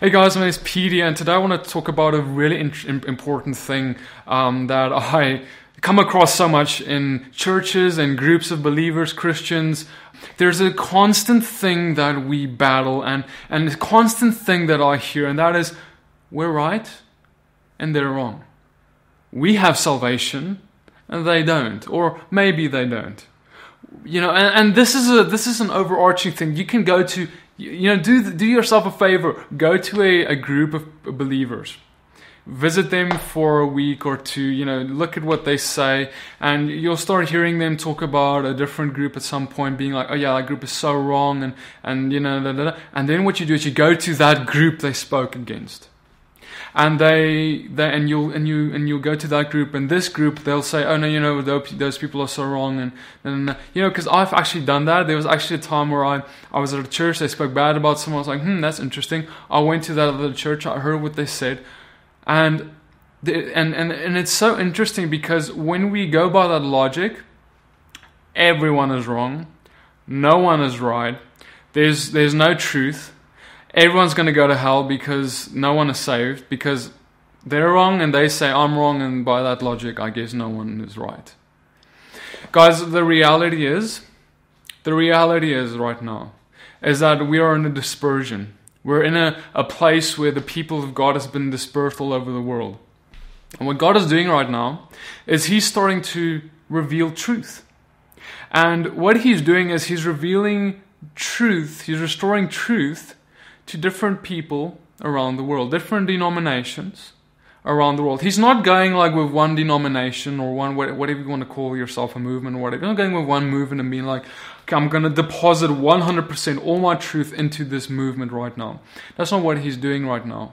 Hey guys, my name is Petey, and today I want to talk about a really in- important thing um, that I come across so much in churches and groups of believers, Christians. There's a constant thing that we battle, and, and a constant thing that I hear, and that is we're right and they're wrong. We have salvation and they don't, or maybe they don't. You know, and, and this is a this is an overarching thing. You can go to you know do do yourself a favor. Go to a, a group of believers. Visit them for a week or two you know look at what they say and you'll start hearing them talk about a different group at some point being like oh yeah that group is so wrong and and you know and then what you do is you go to that group they spoke against and they, they and you'll and you and you'll go to that group and this group they'll say oh no you know those people are so wrong and and you know because I've actually done that. There was actually a time where I I was at a church they spoke bad about someone. I was like hmm that's interesting. I went to that other church I heard what they said and the, and and and it's so interesting because when we go by that logic everyone is wrong. No one is right. There's there's no truth everyone's going to go to hell because no one is saved because they're wrong and they say I'm wrong, and by that logic, I guess no one is right. Guys, the reality is, the reality is right now, is that we are in a dispersion. We're in a, a place where the people of God has been dispersed all over the world. And what God is doing right now is He's starting to reveal truth. And what He's doing is He's revealing truth, He's restoring truth to different people around the world, different denominations around the world. He's not going like with one denomination or one whatever you want to call yourself a movement or whatever. He's not going with one movement and being like, okay, I'm going to deposit 100% all my truth into this movement right now. That's not what he's doing right now.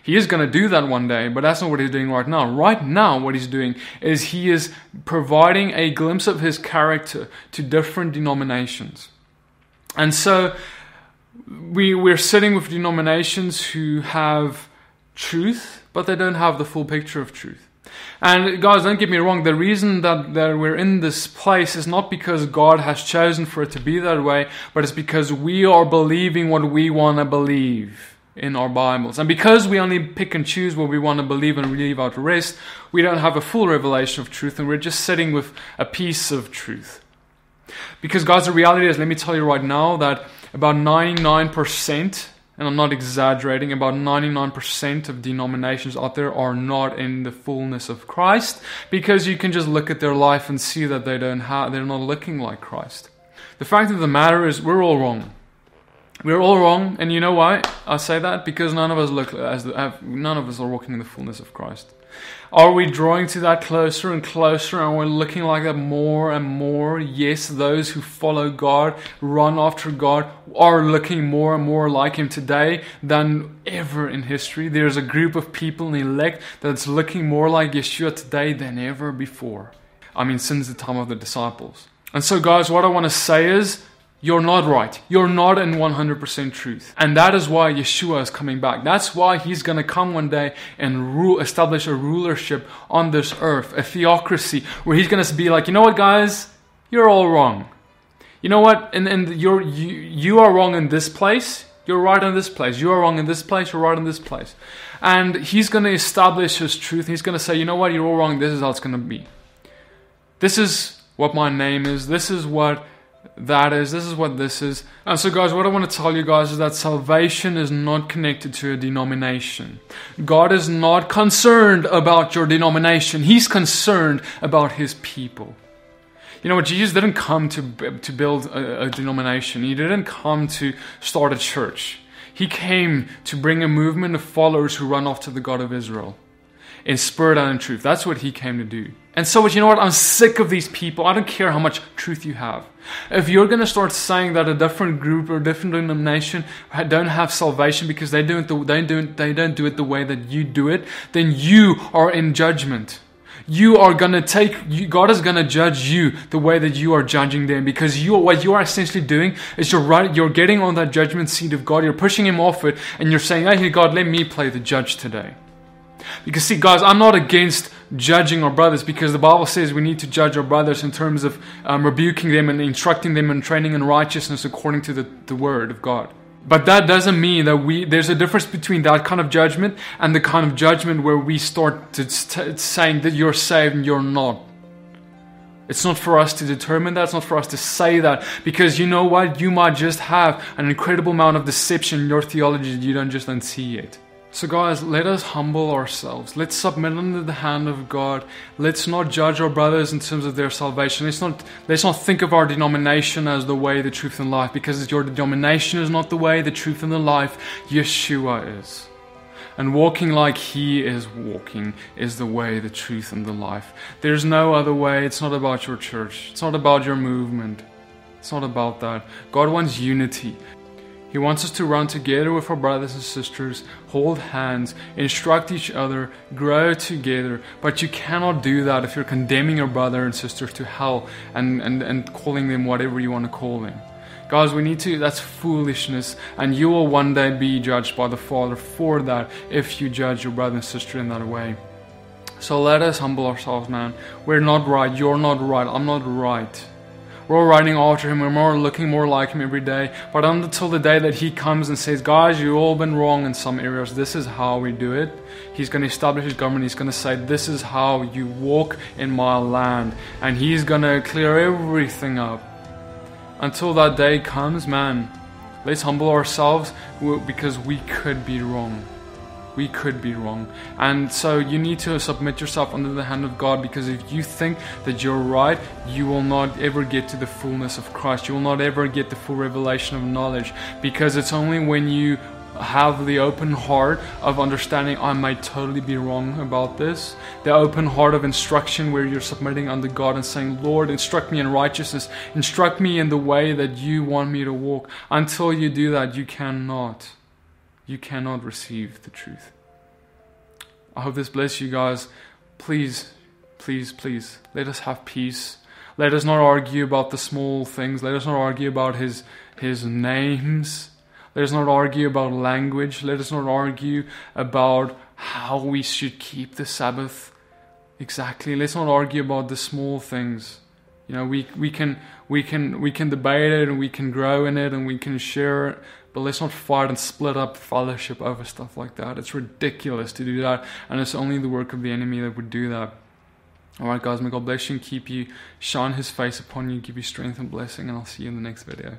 He is going to do that one day, but that's not what he's doing right now. Right now, what he's doing is he is providing a glimpse of his character to different denominations. And so we, we're sitting with denominations who have truth, but they don't have the full picture of truth. And guys, don't get me wrong, the reason that, that we're in this place is not because God has chosen for it to be that way, but it's because we are believing what we want to believe in our Bibles. And because we only pick and choose what we want to believe and leave out the rest, we don't have a full revelation of truth, and we're just sitting with a piece of truth. Because, guys, the reality is, let me tell you right now that about 99%, and I'm not exaggerating, about 99% of denominations out there are not in the fullness of Christ because you can just look at their life and see that they don't have, they're not looking like Christ. The fact of the matter is, we're all wrong. We're all wrong, and you know why I say that? Because none of us look as the, have, none of us are walking in the fullness of Christ. Are we drawing to that closer and closer and we're looking like that more and more? Yes, those who follow God, run after God, are looking more and more like Him today than ever in history. There's a group of people in elect that's looking more like Yeshua today than ever before. I mean, since the time of the disciples. And so, guys, what I want to say is you're not right. You're not in 100% truth. And that is why Yeshua is coming back. That's why he's going to come one day and rule, establish a rulership on this earth, a theocracy, where he's going to be like, you know what, guys? You're all wrong. You know what? And, and you're, you, you are wrong in this place. You're right in this place. You are wrong in this place. You're right in this place. And he's going to establish his truth. He's going to say, you know what? You're all wrong. This is how it's going to be. This is what my name is. This is what that is. This is what this is. And so, guys, what I want to tell you guys is that salvation is not connected to a denomination. God is not concerned about your denomination, He's concerned about His people. You know what? Jesus didn't come to, to build a, a denomination, He didn't come to start a church. He came to bring a movement of followers who run off to the God of Israel in spirit and in truth. That's what he came to do. And so, you know what? I'm sick of these people. I don't care how much truth you have. If you're going to start saying that a different group or a different denomination don't have salvation because they don't, they don't, they don't do it the way that you do it, then you are in judgment. You are going to take, God is going to judge you the way that you are judging them because you, what you are essentially doing is you're right, you're getting on that judgment seat of God, you're pushing Him off it, and you're saying, Hey, God, let me play the judge today. Because, see, guys, I'm not against judging our brothers because the Bible says we need to judge our brothers in terms of um, rebuking them and instructing them and training in righteousness according to the, the Word of God. But that doesn't mean that we, there's a difference between that kind of judgment and the kind of judgment where we start to st- saying that you're saved and you're not. It's not for us to determine that. It's not for us to say that. Because you know what? You might just have an incredible amount of deception in your theology that you don't just don't see it. So, guys, let us humble ourselves. Let's submit under the hand of God. Let's not judge our brothers in terms of their salvation. Let's not, let's not think of our denomination as the way, the truth, and life, because your denomination is not the way, the truth, and the life. Yeshua is. And walking like He is walking is the way, the truth, and the life. There's no other way. It's not about your church, it's not about your movement. It's not about that. God wants unity. He wants us to run together with our brothers and sisters, hold hands, instruct each other, grow together. But you cannot do that if you're condemning your brother and sister to hell and, and, and calling them whatever you want to call them. Guys, we need to, that's foolishness, and you will one day be judged by the Father for that if you judge your brother and sister in that way. So let us humble ourselves, man. We're not right, you're not right, I'm not right. We're all running after him. We're more looking more like him every day. But until the day that he comes and says, guys, you've all been wrong in some areas. This is how we do it. He's going to establish his government. He's going to say, this is how you walk in my land. And he's going to clear everything up. Until that day comes, man, let's humble ourselves because we could be wrong we could be wrong. And so you need to submit yourself under the hand of God because if you think that you're right, you will not ever get to the fullness of Christ. You will not ever get the full revelation of knowledge because it's only when you have the open heart of understanding I might totally be wrong about this. The open heart of instruction where you're submitting under God and saying, Lord, instruct me in righteousness. Instruct me in the way that you want me to walk. Until you do that, you cannot you cannot receive the truth. I hope this bless you guys. Please, please, please, let us have peace. Let us not argue about the small things. Let us not argue about his, his names. Let us not argue about language. Let us not argue about how we should keep the Sabbath. Exactly. Let's not argue about the small things. You know, we, we can we can we can debate it and we can grow in it and we can share but let's not fight and split up fellowship over stuff like that. It's ridiculous to do that, and it's only the work of the enemy that would do that. Alright, guys, may God bless you and keep you, shine his face upon you, give you strength and blessing, and I'll see you in the next video.